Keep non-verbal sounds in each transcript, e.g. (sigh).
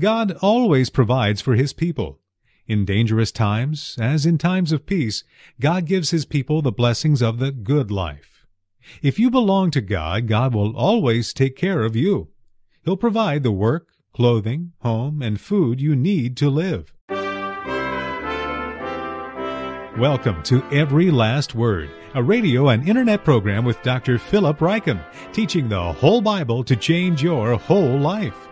God always provides for his people. In dangerous times, as in times of peace, God gives his people the blessings of the good life. If you belong to God, God will always take care of you. He'll provide the work, clothing, home, and food you need to live. Welcome to Every Last Word, a radio and internet program with Dr. Philip Ryken, teaching the whole Bible to change your whole life.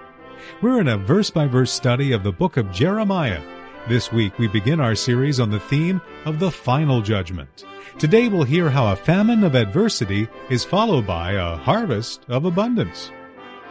We're in a verse by verse study of the book of Jeremiah. This week we begin our series on the theme of the final judgment. Today we'll hear how a famine of adversity is followed by a harvest of abundance.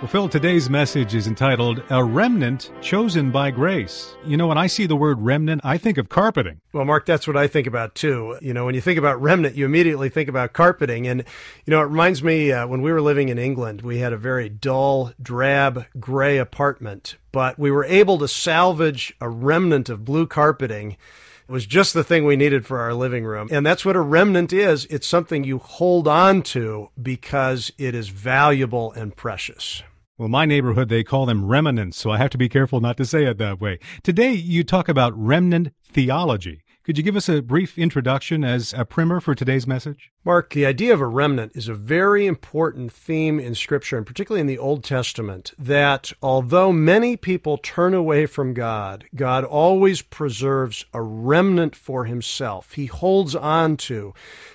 Well, Phil, today's message is entitled A Remnant Chosen by Grace. You know, when I see the word remnant, I think of carpeting. Well, Mark, that's what I think about too. You know, when you think about remnant, you immediately think about carpeting. And, you know, it reminds me uh, when we were living in England, we had a very dull, drab, gray apartment, but we were able to salvage a remnant of blue carpeting. It was just the thing we needed for our living room. And that's what a remnant is. It's something you hold on to because it is valuable and precious. Well, my neighborhood, they call them remnants, so I have to be careful not to say it that way. Today, you talk about remnant theology. Could you give us a brief introduction as a primer for today's message? Mark, the idea of a remnant is a very important theme in Scripture, and particularly in the Old Testament, that although many people turn away from God, God always preserves a remnant for himself. He holds on to,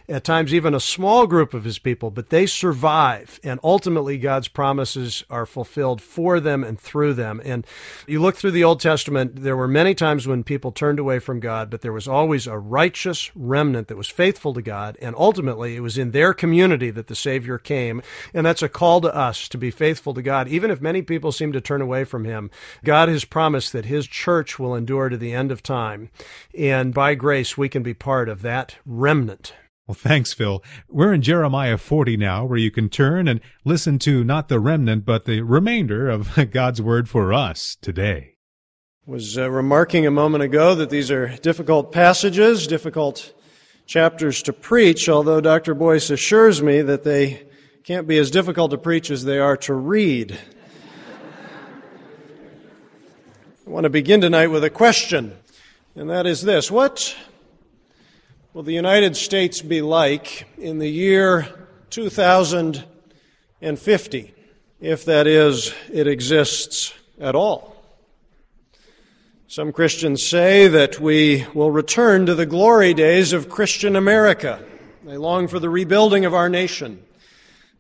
at times, even a small group of his people, but they survive, and ultimately God's promises are fulfilled for them and through them. And you look through the Old Testament, there were many times when people turned away from God, but there was always a righteous remnant that was faithful to God, and ultimately it was in their community that the Savior came. And that's a call to us to be faithful to God. Even if many people seem to turn away from Him, God has promised that His church will endure to the end of time. And by grace, we can be part of that remnant. Well, thanks, Phil. We're in Jeremiah 40 now, where you can turn and listen to not the remnant, but the remainder of (laughs) God's word for us today. Was uh, remarking a moment ago that these are difficult passages, difficult chapters to preach, although Dr. Boice assures me that they can't be as difficult to preach as they are to read. I want to begin tonight with a question, and that is this What will the United States be like in the year 2050, if that is, it exists at all? Some Christians say that we will return to the glory days of Christian America. They long for the rebuilding of our nation.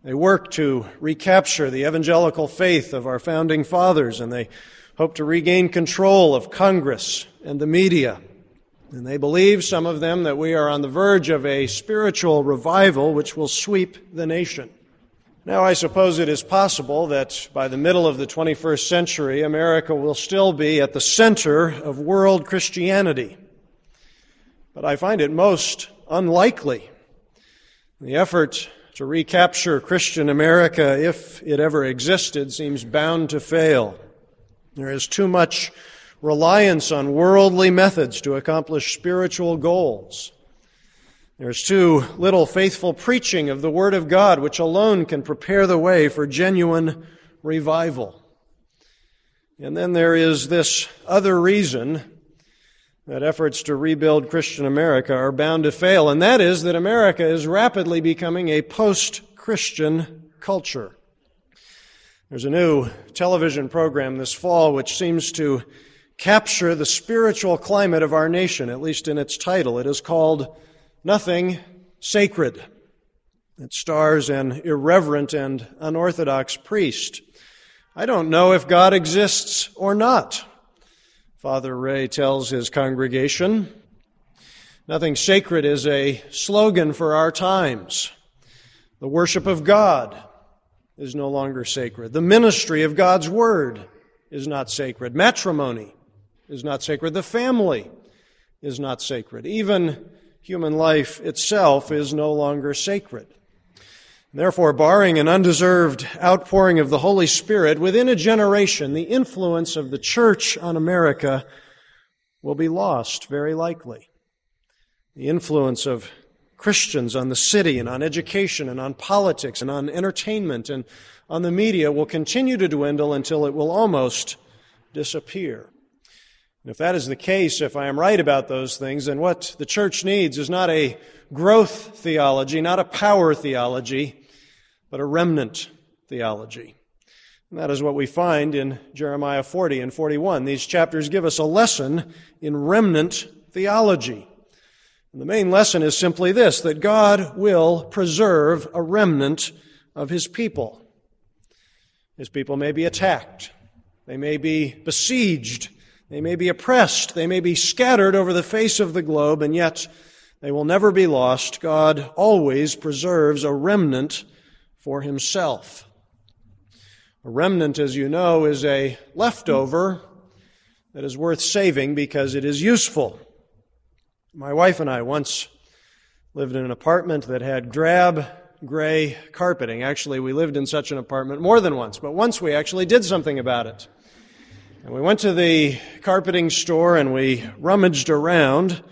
They work to recapture the evangelical faith of our founding fathers, and they hope to regain control of Congress and the media and they believe, some of them, that we are on the verge of a spiritual revival which will sweep the nation. Now, I suppose it is possible that by the middle of the 21st century, America will still be at the center of world Christianity. But I find it most unlikely. The effort to recapture Christian America, if it ever existed, seems bound to fail. There is too much reliance on worldly methods to accomplish spiritual goals. There's too little faithful preaching of the Word of God, which alone can prepare the way for genuine revival. And then there is this other reason that efforts to rebuild Christian America are bound to fail, and that is that America is rapidly becoming a post Christian culture. There's a new television program this fall which seems to capture the spiritual climate of our nation, at least in its title. It is called Nothing Sacred. It stars an irreverent and unorthodox priest. I don't know if God exists or not, Father Ray tells his congregation. Nothing sacred is a slogan for our times. The worship of God is no longer sacred. The ministry of God's Word is not sacred. Matrimony is not sacred. The family is not sacred. Even human life itself is no longer sacred. Therefore, barring an undeserved outpouring of the Holy Spirit, within a generation, the influence of the church on America will be lost, very likely. The influence of Christians on the city and on education and on politics and on entertainment and on the media will continue to dwindle until it will almost disappear. And if that is the case, if I am right about those things, then what the church needs is not a growth theology, not a power theology, but a remnant theology. And that is what we find in Jeremiah 40 and 41. These chapters give us a lesson in remnant theology. And the main lesson is simply this, that God will preserve a remnant of His people. His people may be attacked. They may be besieged. They may be oppressed. They may be scattered over the face of the globe, and yet they will never be lost. God always preserves a remnant for Himself. A remnant, as you know, is a leftover that is worth saving because it is useful. My wife and I once lived in an apartment that had drab gray carpeting. Actually, we lived in such an apartment more than once, but once we actually did something about it. And we went to the carpeting store and we rummaged around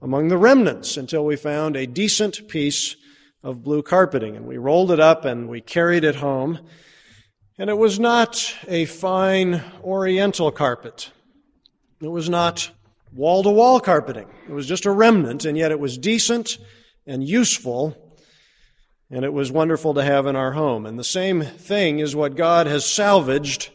among the remnants until we found a decent piece of blue carpeting. And we rolled it up and we carried it home. And it was not a fine oriental carpet. It was not wall to wall carpeting. It was just a remnant, and yet it was decent and useful, and it was wonderful to have in our home. And the same thing is what God has salvaged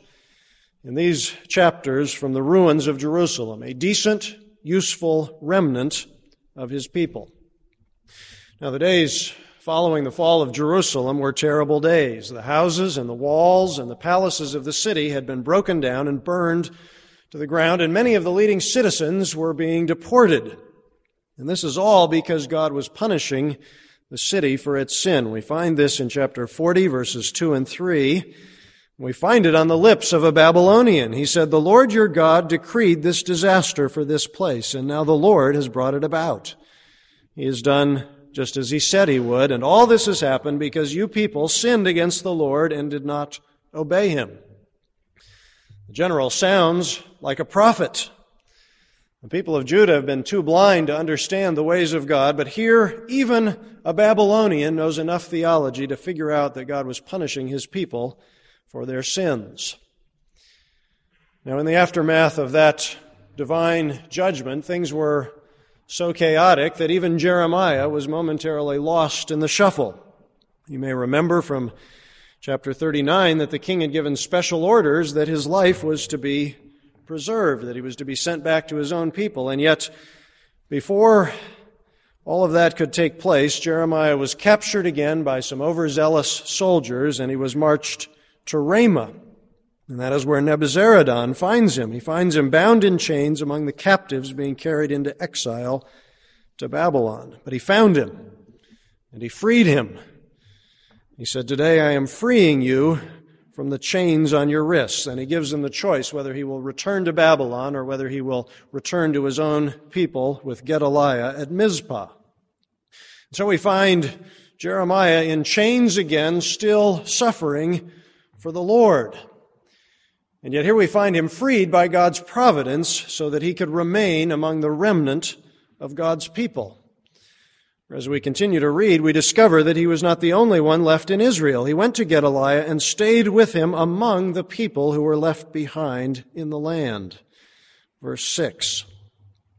in these chapters from the ruins of Jerusalem a decent, useful remnant of his people. Now, the days following the fall of Jerusalem were terrible days. The houses and the walls and the palaces of the city had been broken down and burned to the ground, and many of the leading citizens were being deported. And this is all because God was punishing the city for its sin. We find this in chapter 40, verses 2 and 3. We find it on the lips of a Babylonian. He said, The Lord your God decreed this disaster for this place, and now the Lord has brought it about. He has done just as he said he would. And all this has happened because you people sinned against the Lord and did not obey him. The general sounds like a prophet. The people of Judah have been too blind to understand the ways of God, but here even a Babylonian knows enough theology to figure out that God was punishing his people for their sins. Now, in the aftermath of that divine judgment, things were so chaotic that even Jeremiah was momentarily lost in the shuffle. You may remember from chapter 39 that the king had given special orders that his life was to be preserved, that he was to be sent back to his own people. And yet, before all of that could take place, Jeremiah was captured again by some overzealous soldiers and he was marched to Ramah. And that is where Nebuzaradan finds him. He finds him bound in chains among the captives being carried into exile to Babylon. But he found him and he freed him. He said, Today I am freeing you from the chains on your wrists. And he gives him the choice whether he will return to Babylon or whether he will return to his own people with Gedaliah at Mizpah. So we find Jeremiah in chains again, still suffering for the Lord. And yet here we find him freed by God's providence so that he could remain among the remnant of God's people. As we continue to read, we discover that he was not the only one left in Israel. He went to Gedaliah and stayed with him among the people who were left behind in the land. Verse 6.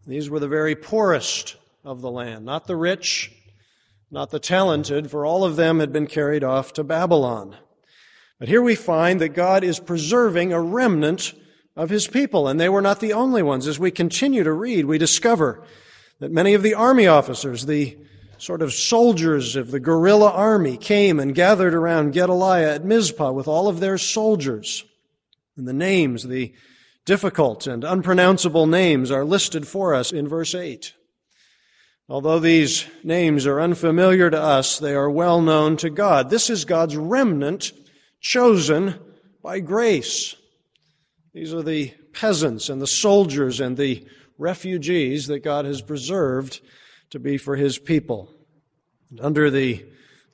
These were the very poorest of the land, not the rich, not the talented, for all of them had been carried off to Babylon. But here we find that God is preserving a remnant of his people, and they were not the only ones. As we continue to read, we discover that many of the army officers, the sort of soldiers of the guerrilla army, came and gathered around Gedaliah at Mizpah with all of their soldiers. And the names, the difficult and unpronounceable names, are listed for us in verse 8. Although these names are unfamiliar to us, they are well known to God. This is God's remnant chosen by grace. These are the peasants and the soldiers and the refugees that God has preserved to be for his people. And under the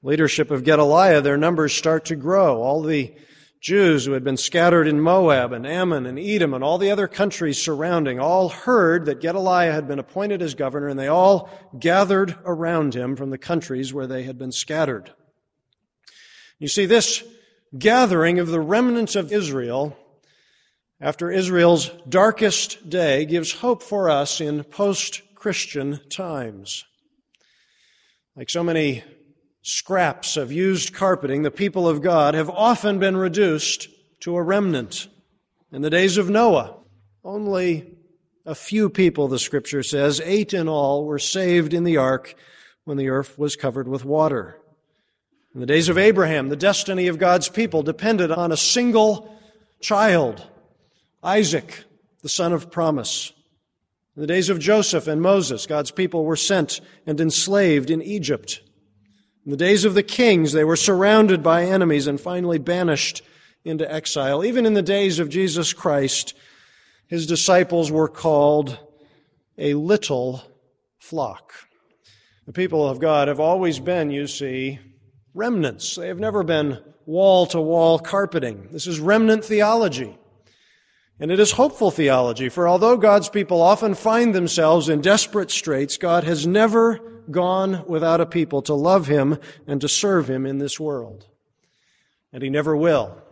leadership of Gedaliah, their numbers start to grow. All the Jews who had been scattered in Moab and Ammon and Edom and all the other countries surrounding all heard that Gedaliah had been appointed as governor and they all gathered around him from the countries where they had been scattered. You see, this gathering of the remnants of Israel after Israel's darkest day, gives hope for us in post Christian times. Like so many scraps of used carpeting, the people of God have often been reduced to a remnant. In the days of Noah, only a few people, the scripture says, eight in all, were saved in the ark when the earth was covered with water. In the days of Abraham, the destiny of God's people depended on a single child, Isaac, the son of promise. In the days of Joseph and Moses, God's people were sent and enslaved in Egypt. In the days of the kings, they were surrounded by enemies and finally banished into exile. Even in the days of Jesus Christ, his disciples were called a little flock. The people of God have always been, you see, remnants. They have never been wall to wall carpeting. This is remnant theology. And it is hopeful theology, for although God's people often find themselves in desperate straits, God has never gone without a people to love Him and to serve Him in this world. And He never will.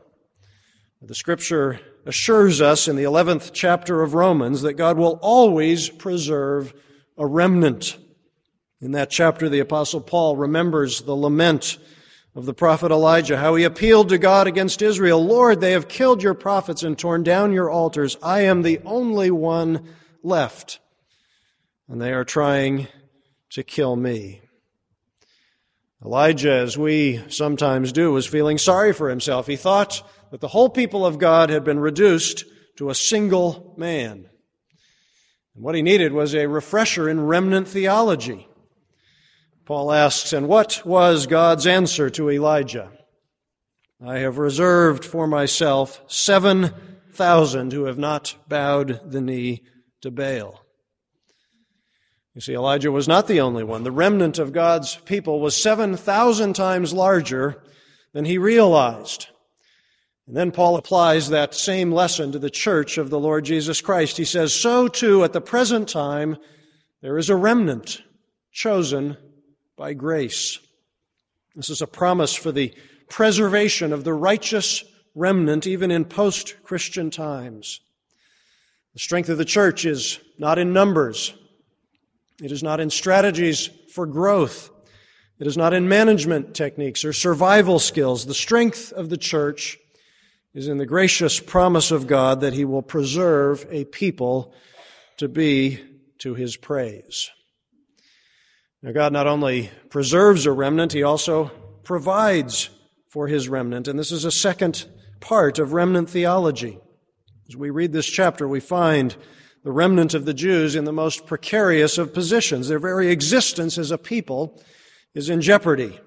The scripture assures us in the 11th chapter of Romans that God will always preserve a remnant. In that chapter, the apostle Paul remembers the lament of the prophet Elijah, how he appealed to God against Israel. Lord, they have killed your prophets and torn down your altars. I am the only one left. And they are trying to kill me. Elijah, as we sometimes do, was feeling sorry for himself. He thought that the whole people of God had been reduced to a single man. And what he needed was a refresher in remnant theology. Paul asks, And what was God's answer to Elijah? I have reserved for myself 7,000 who have not bowed the knee to Baal. You see, Elijah was not the only one. The remnant of God's people was 7,000 times larger than he realized. And then Paul applies that same lesson to the church of the Lord Jesus Christ. He says, So too, at the present time, there is a remnant chosen by grace. This is a promise for the preservation of the righteous remnant, even in post Christian times. The strength of the church is not in numbers, it is not in strategies for growth. It is not in management techniques or survival skills. The strength of the church is in the gracious promise of God that he will preserve a people to be to his praise. Now, God not only preserves a remnant, he also provides for his remnant. And this is a second part of remnant theology. As we read this chapter, we find the remnant of the Jews in the most precarious of positions. Their very existence as a people is in jeopardy.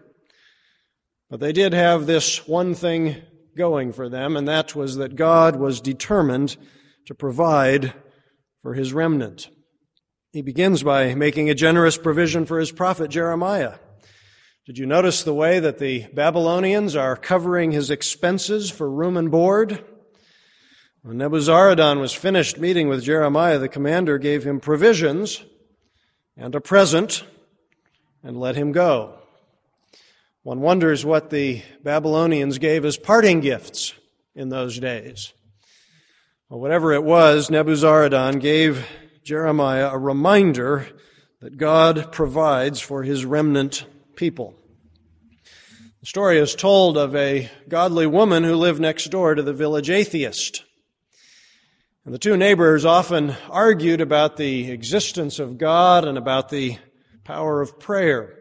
But they did have this one thing going for them, and that was that God was determined to provide for his remnant. He begins by making a generous provision for his prophet Jeremiah. Did you notice the way that the Babylonians are covering his expenses for room and board? When Nebuzaradan was finished meeting with Jeremiah, the commander gave him provisions and a present and let him go. One wonders what the Babylonians gave as parting gifts in those days. Well, whatever it was, Nebuzaradan gave Jeremiah a reminder that God provides for his remnant people. The story is told of a godly woman who lived next door to the village atheist. And the two neighbors often argued about the existence of God and about the power of prayer.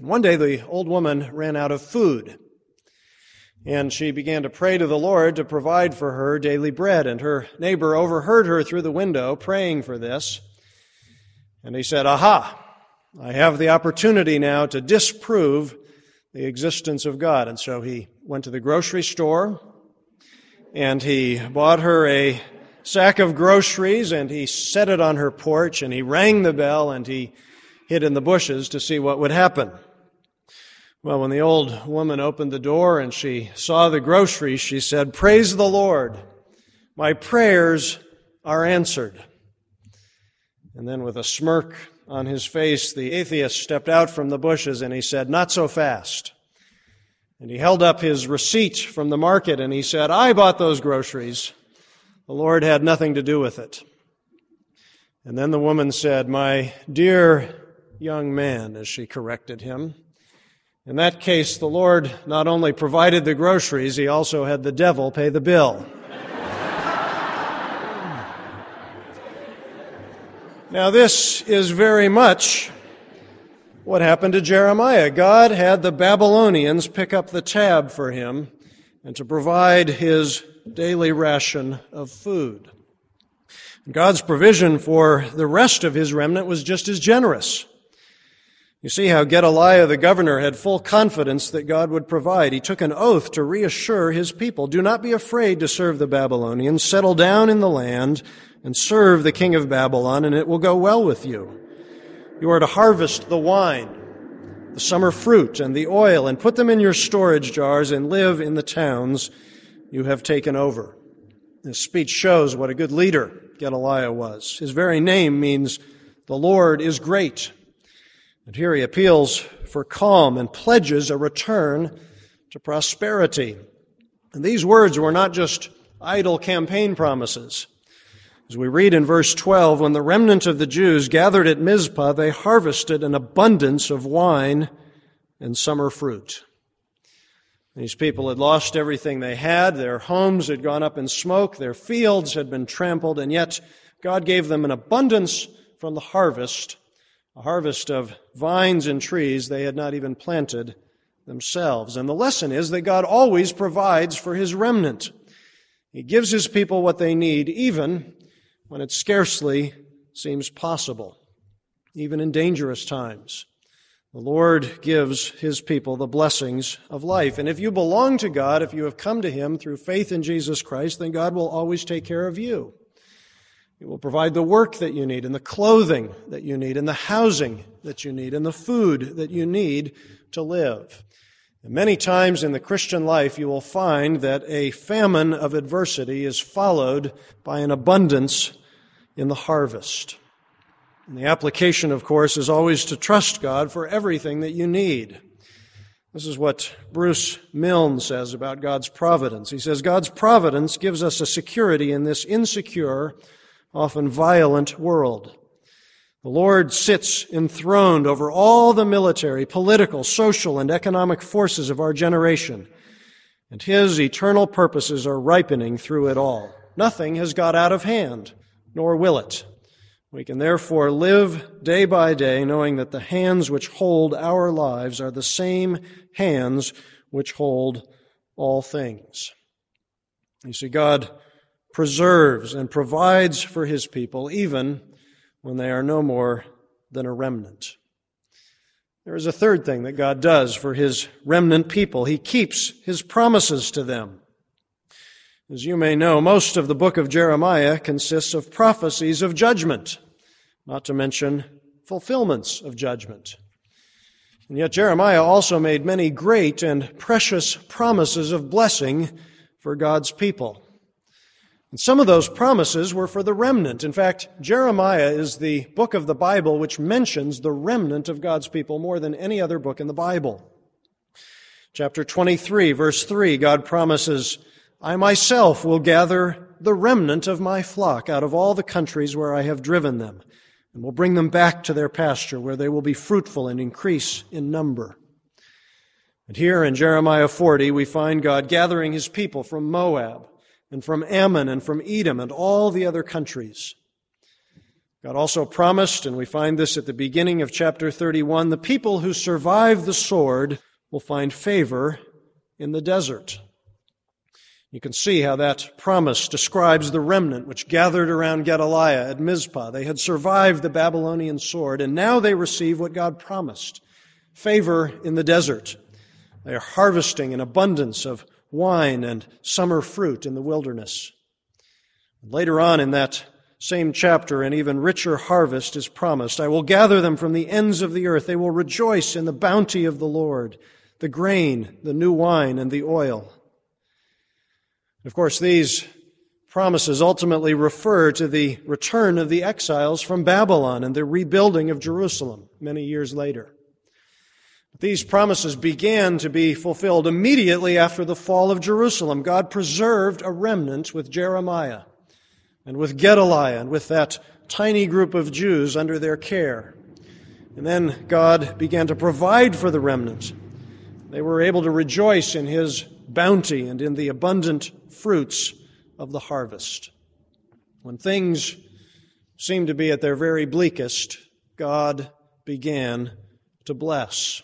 And one day the old woman ran out of food. And she began to pray to the Lord to provide for her daily bread. And her neighbor overheard her through the window praying for this. And he said, Aha, I have the opportunity now to disprove the existence of God. And so he went to the grocery store and he bought her a sack of groceries and he set it on her porch and he rang the bell and he hid in the bushes to see what would happen. Well, when the old woman opened the door and she saw the groceries, she said, Praise the Lord. My prayers are answered. And then with a smirk on his face, the atheist stepped out from the bushes and he said, Not so fast. And he held up his receipt from the market and he said, I bought those groceries. The Lord had nothing to do with it. And then the woman said, My dear young man, as she corrected him. In that case, the Lord not only provided the groceries, he also had the devil pay the bill. now, this is very much what happened to Jeremiah. God had the Babylonians pick up the tab for him and to provide his daily ration of food. God's provision for the rest of his remnant was just as generous. You see how Gedaliah the governor had full confidence that God would provide. He took an oath to reassure his people. Do not be afraid to serve the Babylonians. Settle down in the land and serve the king of Babylon, and it will go well with you. You are to harvest the wine, the summer fruit, and the oil, and put them in your storage jars and live in the towns you have taken over. This speech shows what a good leader Gedaliah was. His very name means the Lord is great. And here he appeals for calm and pledges a return to prosperity. And these words were not just idle campaign promises. As we read in verse 12, when the remnant of the Jews gathered at Mizpah, they harvested an abundance of wine and summer fruit. These people had lost everything they had. Their homes had gone up in smoke. Their fields had been trampled. And yet God gave them an abundance from the harvest, a harvest of vines and trees they had not even planted themselves. And the lesson is that God always provides for his remnant. He gives his people what they need, even when it scarcely seems possible, even in dangerous times. The Lord gives His people the blessings of life. And if you belong to God, if you have come to Him through faith in Jesus Christ, then God will always take care of you. He will provide the work that you need, and the clothing that you need, and the housing that you need, and the food that you need to live. And many times in the Christian life, you will find that a famine of adversity is followed by an abundance in the harvest. And the application, of course, is always to trust God for everything that you need. This is what Bruce Milne says about God's providence. He says, God's providence gives us a security in this insecure, often violent world. The Lord sits enthroned over all the military, political, social, and economic forces of our generation, and His eternal purposes are ripening through it all. Nothing has got out of hand, nor will it. We can therefore live day by day knowing that the hands which hold our lives are the same hands which hold all things. You see, God preserves and provides for his people even when they are no more than a remnant. There is a third thing that God does for his remnant people. He keeps his promises to them. As you may know, most of the book of Jeremiah consists of prophecies of judgment not to mention fulfillments of judgment. And yet Jeremiah also made many great and precious promises of blessing for God's people. And some of those promises were for the remnant. In fact, Jeremiah is the book of the Bible which mentions the remnant of God's people more than any other book in the Bible. Chapter 23, verse 3, God promises, I myself will gather the remnant of my flock out of all the countries where I have driven them and will bring them back to their pasture where they will be fruitful and increase in number. And here in Jeremiah 40, we find God gathering his people from Moab and from Ammon and from Edom and all the other countries. God also promised, and we find this at the beginning of chapter 31, the people who survive the sword will find favor in the desert. You can see how that promise describes the remnant which gathered around Gedaliah at Mizpah. They had survived the Babylonian sword, and now they receive what God promised favor in the desert. They are harvesting an abundance of wine and summer fruit in the wilderness. Later on in that same chapter, an even richer harvest is promised. I will gather them from the ends of the earth. They will rejoice in the bounty of the Lord, the grain, the new wine, and the oil. Of course, these promises ultimately refer to the return of the exiles from Babylon and the rebuilding of Jerusalem many years later. These promises began to be fulfilled immediately after the fall of Jerusalem. God preserved a remnant with Jeremiah, and with Gedaliah and with that tiny group of Jews under their care. And then God began to provide for the remnant. They were able to rejoice in his bounty and in the abundant fruits of the harvest. When things seemed to be at their very bleakest, God began to bless.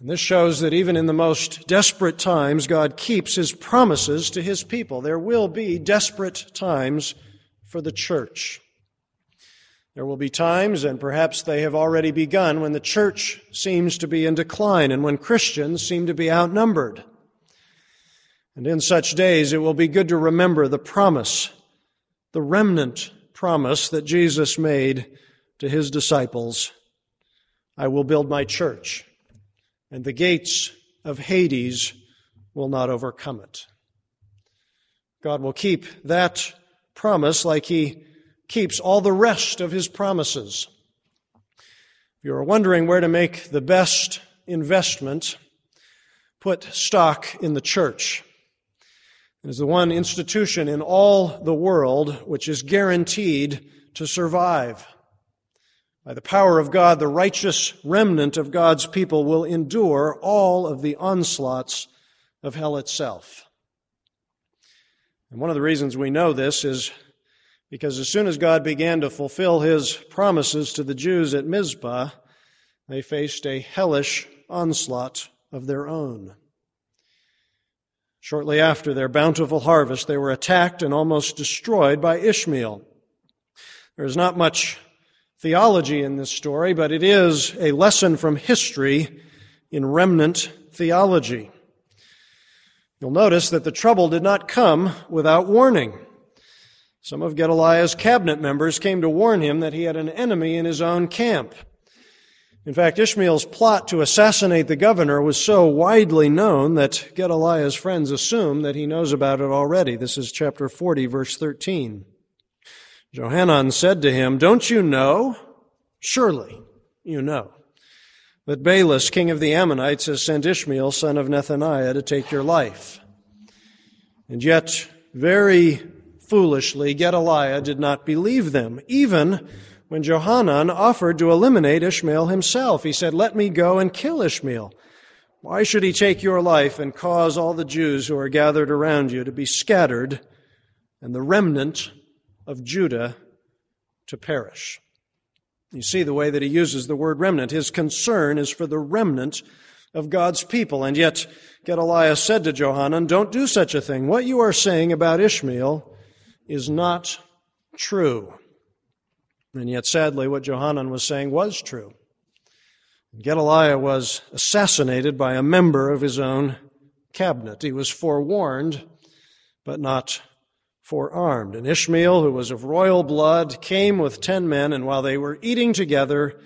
And this shows that even in the most desperate times, God keeps his promises to his people. There will be desperate times for the church. There will be times, and perhaps they have already begun, when the church seems to be in decline and when Christians seem to be outnumbered. And in such days, it will be good to remember the promise, the remnant promise that Jesus made to his disciples I will build my church, and the gates of Hades will not overcome it. God will keep that promise like he keeps all the rest of his promises. If you are wondering where to make the best investment, put stock in the church. It is the one institution in all the world which is guaranteed to survive. By the power of God, the righteous remnant of God's people will endure all of the onslaughts of hell itself. And one of the reasons we know this is because as soon as God began to fulfill his promises to the Jews at Mizpah, they faced a hellish onslaught of their own. Shortly after their bountiful harvest, they were attacked and almost destroyed by Ishmael. There is not much theology in this story, but it is a lesson from history in remnant theology. You'll notice that the trouble did not come without warning. Some of Gedaliah's cabinet members came to warn him that he had an enemy in his own camp. In fact, Ishmael's plot to assassinate the governor was so widely known that Gedaliah's friends assume that he knows about it already. This is chapter 40, verse 13. Johanan said to him, Don't you know? Surely you know that Baalis, king of the Ammonites, has sent Ishmael, son of Nethaniah, to take your life. And yet, very foolishly, Gedaliah did not believe them, even when Johanan offered to eliminate Ishmael himself. He said, Let me go and kill Ishmael. Why should he take your life and cause all the Jews who are gathered around you to be scattered and the remnant of Judah to perish? You see the way that he uses the word remnant. His concern is for the remnant of God's people. And yet, Gedaliah said to Johanan, Don't do such a thing. What you are saying about Ishmael is not true. And yet, sadly, what Johanan was saying was true. Gedaliah was assassinated by a member of his own cabinet. He was forewarned, but not forearmed. And Ishmael, who was of royal blood, came with ten men, and while they were eating together,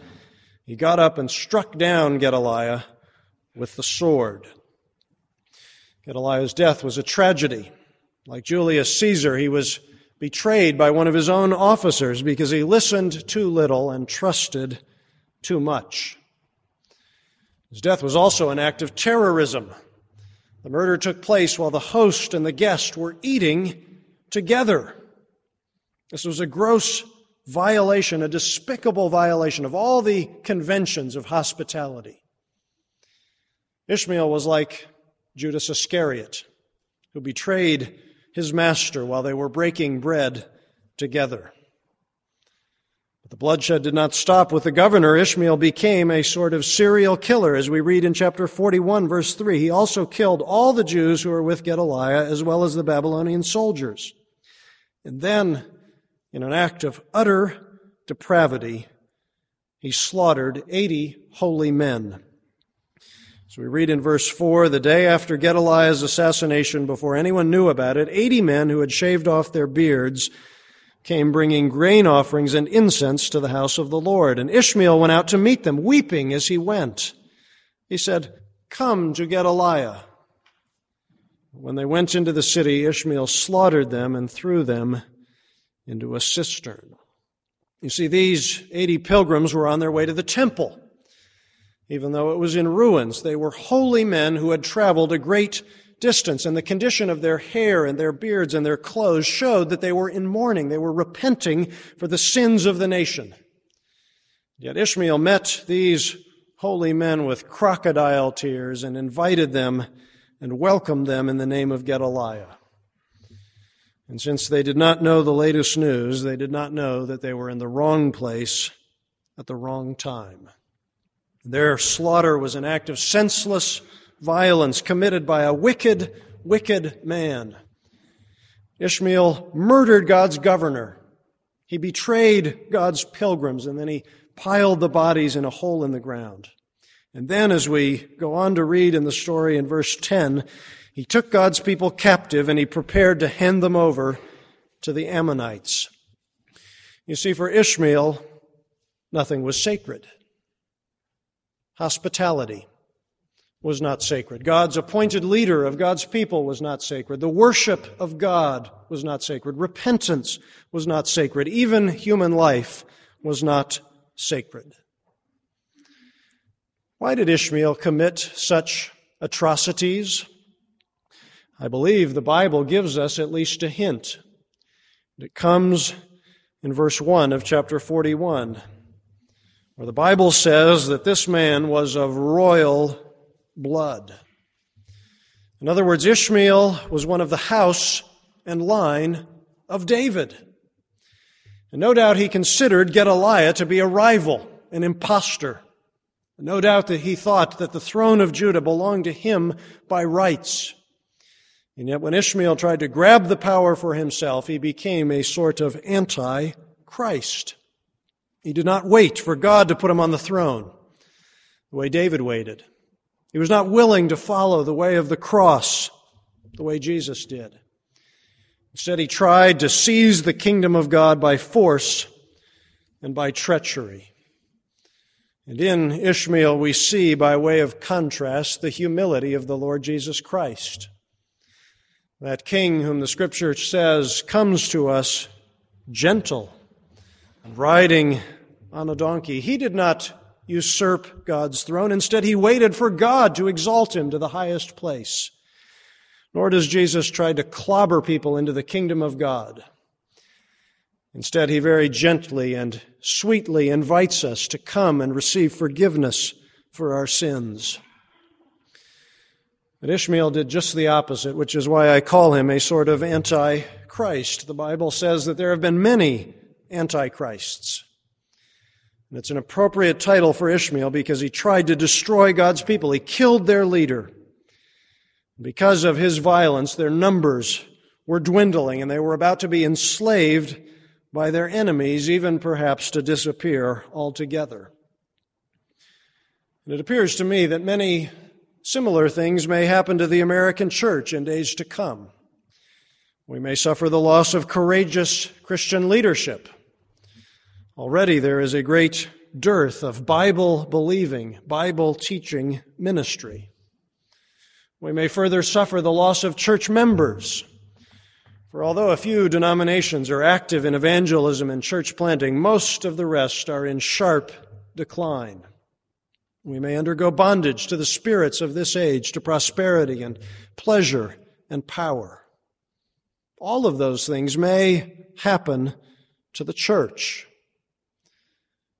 he got up and struck down Gedaliah with the sword. Gedaliah's death was a tragedy. Like Julius Caesar, he was betrayed by one of his own officers because he listened too little and trusted too much. His death was also an act of terrorism. The murder took place while the host and the guest were eating together. This was a gross violation, a despicable violation of all the conventions of hospitality. Ishmael was like Judas Iscariot, who betrayed his master while they were breaking bread together. But the bloodshed did not stop with the governor. Ishmael became a sort of serial killer, as we read in chapter 41, verse 3. He also killed all the Jews who were with Gedaliah, as well as the Babylonian soldiers. And then, in an act of utter depravity, he slaughtered 80 holy men. So we read in verse 4 the day after Gedaliah's assassination, before anyone knew about it, 80 men who had shaved off their beards came bringing grain offerings and incense to the house of the Lord. And Ishmael went out to meet them, weeping as he went. He said, Come to Gedaliah. When they went into the city, Ishmael slaughtered them and threw them into a cistern. You see, these 80 pilgrims were on their way to the temple. Even though it was in ruins, they were holy men who had traveled a great distance, and the condition of their hair and their beards and their clothes showed that they were in mourning. They were repenting for the sins of the nation. Yet Ishmael met these holy men with crocodile tears and invited them and welcomed them in the name of Gedaliah. And since they did not know the latest news, they did not know that they were in the wrong place at the wrong time. Their slaughter was an act of senseless violence committed by a wicked, wicked man. Ishmael murdered God's governor. He betrayed God's pilgrims, and then he piled the bodies in a hole in the ground. And then, as we go on to read in the story in verse 10, he took God's people captive and he prepared to hand them over to the Ammonites. You see, for Ishmael, nothing was sacred. Hospitality was not sacred. God's appointed leader of God's people was not sacred. The worship of God was not sacred. Repentance was not sacred. Even human life was not sacred. Why did Ishmael commit such atrocities? I believe the Bible gives us at least a hint. It comes in verse 1 of chapter 41, where the Bible says that this man was of royal blood. In other words, Ishmael was one of the house and line of David. And no doubt he considered Gedaliah to be a rival, an impostor. No doubt that he thought that the throne of Judah belonged to him by rights. And yet, when Ishmael tried to grab the power for himself, he became a sort of anti Christ. He did not wait for God to put him on the throne the way David waited. He was not willing to follow the way of the cross the way Jesus did. Instead, he tried to seize the kingdom of God by force and by treachery. And in Ishmael, we see, by way of contrast, the humility of the Lord Jesus Christ. That king whom the scripture says comes to us gentle riding on a donkey. He did not usurp God's throne. Instead, he waited for God to exalt him to the highest place. Nor does Jesus try to clobber people into the kingdom of God. Instead, he very gently and sweetly invites us to come and receive forgiveness for our sins. But Ishmael did just the opposite, which is why I call him a sort of antichrist. The Bible says that there have been many antichrists. And it's an appropriate title for Ishmael because he tried to destroy God's people. He killed their leader. Because of his violence, their numbers were dwindling and they were about to be enslaved by their enemies, even perhaps to disappear altogether. And it appears to me that many Similar things may happen to the American church in days to come. We may suffer the loss of courageous Christian leadership. Already there is a great dearth of Bible believing, Bible teaching ministry. We may further suffer the loss of church members. For although a few denominations are active in evangelism and church planting, most of the rest are in sharp decline. We may undergo bondage to the spirits of this age, to prosperity and pleasure and power. All of those things may happen to the church.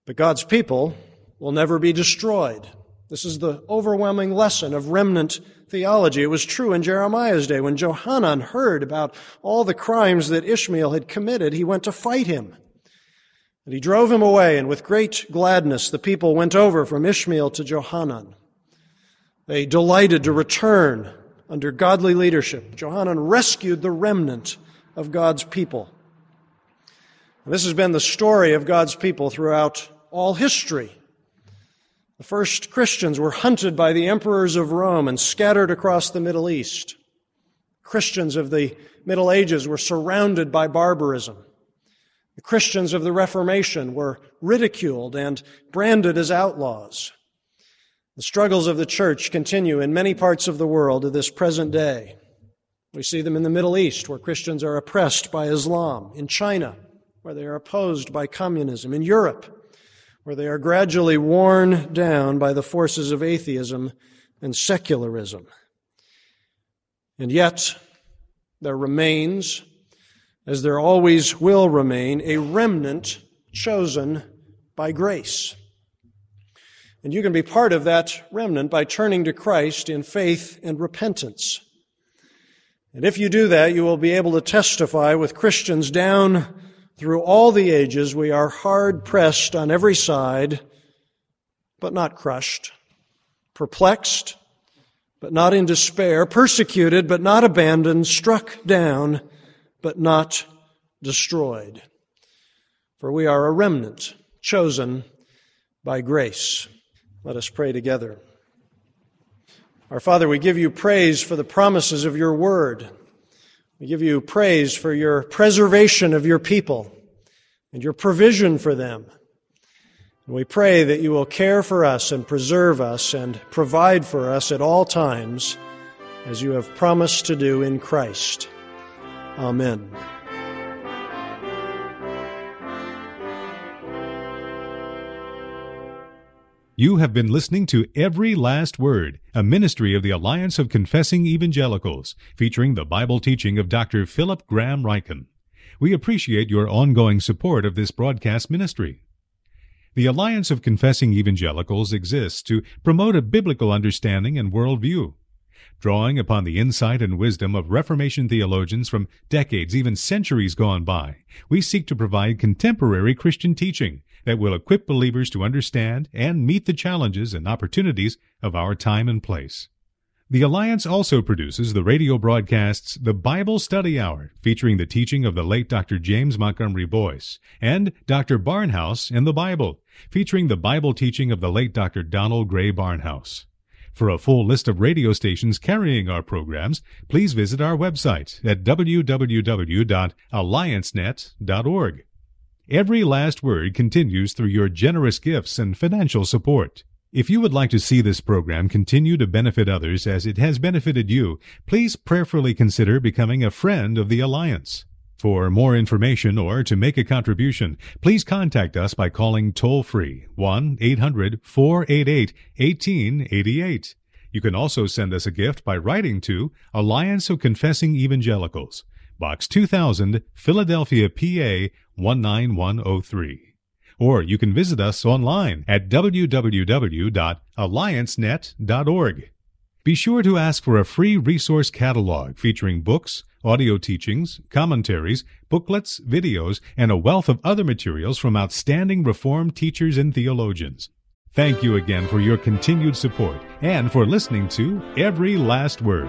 But God's people will never be destroyed. This is the overwhelming lesson of remnant theology. It was true in Jeremiah's day. When Johanan heard about all the crimes that Ishmael had committed, he went to fight him. And he drove him away, and with great gladness the people went over from Ishmael to Johanan. They delighted to return under godly leadership. Johanan rescued the remnant of God's people. And this has been the story of God's people throughout all history. The first Christians were hunted by the emperors of Rome and scattered across the Middle East. Christians of the Middle Ages were surrounded by barbarism. The Christians of the Reformation were ridiculed and branded as outlaws. The struggles of the church continue in many parts of the world to this present day. We see them in the Middle East, where Christians are oppressed by Islam, in China, where they are opposed by communism, in Europe, where they are gradually worn down by the forces of atheism and secularism. And yet, there remains, as there always will remain, a remnant chosen by grace. And you can be part of that remnant by turning to Christ in faith and repentance. And if you do that, you will be able to testify with Christians down through all the ages. We are hard pressed on every side, but not crushed, perplexed, but not in despair, persecuted, but not abandoned, struck down, but not destroyed. For we are a remnant chosen by grace. Let us pray together. Our Father, we give you praise for the promises of your word. We give you praise for your preservation of your people and your provision for them. And we pray that you will care for us and preserve us and provide for us at all times as you have promised to do in Christ. Amen. You have been listening to Every Last Word, a ministry of the Alliance of Confessing Evangelicals, featuring the Bible teaching of Dr. Philip Graham Ryken. We appreciate your ongoing support of this broadcast ministry. The Alliance of Confessing Evangelicals exists to promote a biblical understanding and worldview. Drawing upon the insight and wisdom of Reformation theologians from decades, even centuries gone by, we seek to provide contemporary Christian teaching that will equip believers to understand and meet the challenges and opportunities of our time and place. The Alliance also produces the radio broadcasts The Bible Study Hour, featuring the teaching of the late Dr. James Montgomery Boice, and Dr. Barnhouse and the Bible, featuring the Bible teaching of the late Dr. Donald Grey Barnhouse. For a full list of radio stations carrying our programs, please visit our website at www.alliancenet.org. Every last word continues through your generous gifts and financial support. If you would like to see this program continue to benefit others as it has benefited you, please prayerfully consider becoming a friend of the Alliance. For more information or to make a contribution, please contact us by calling toll free 1 800 488 1888. You can also send us a gift by writing to Alliance of Confessing Evangelicals, Box 2000, Philadelphia, PA 19103. Or you can visit us online at www.alliancenet.org. Be sure to ask for a free resource catalog featuring books, audio teachings, commentaries, booklets, videos, and a wealth of other materials from outstanding Reformed teachers and theologians. Thank you again for your continued support and for listening to Every Last Word.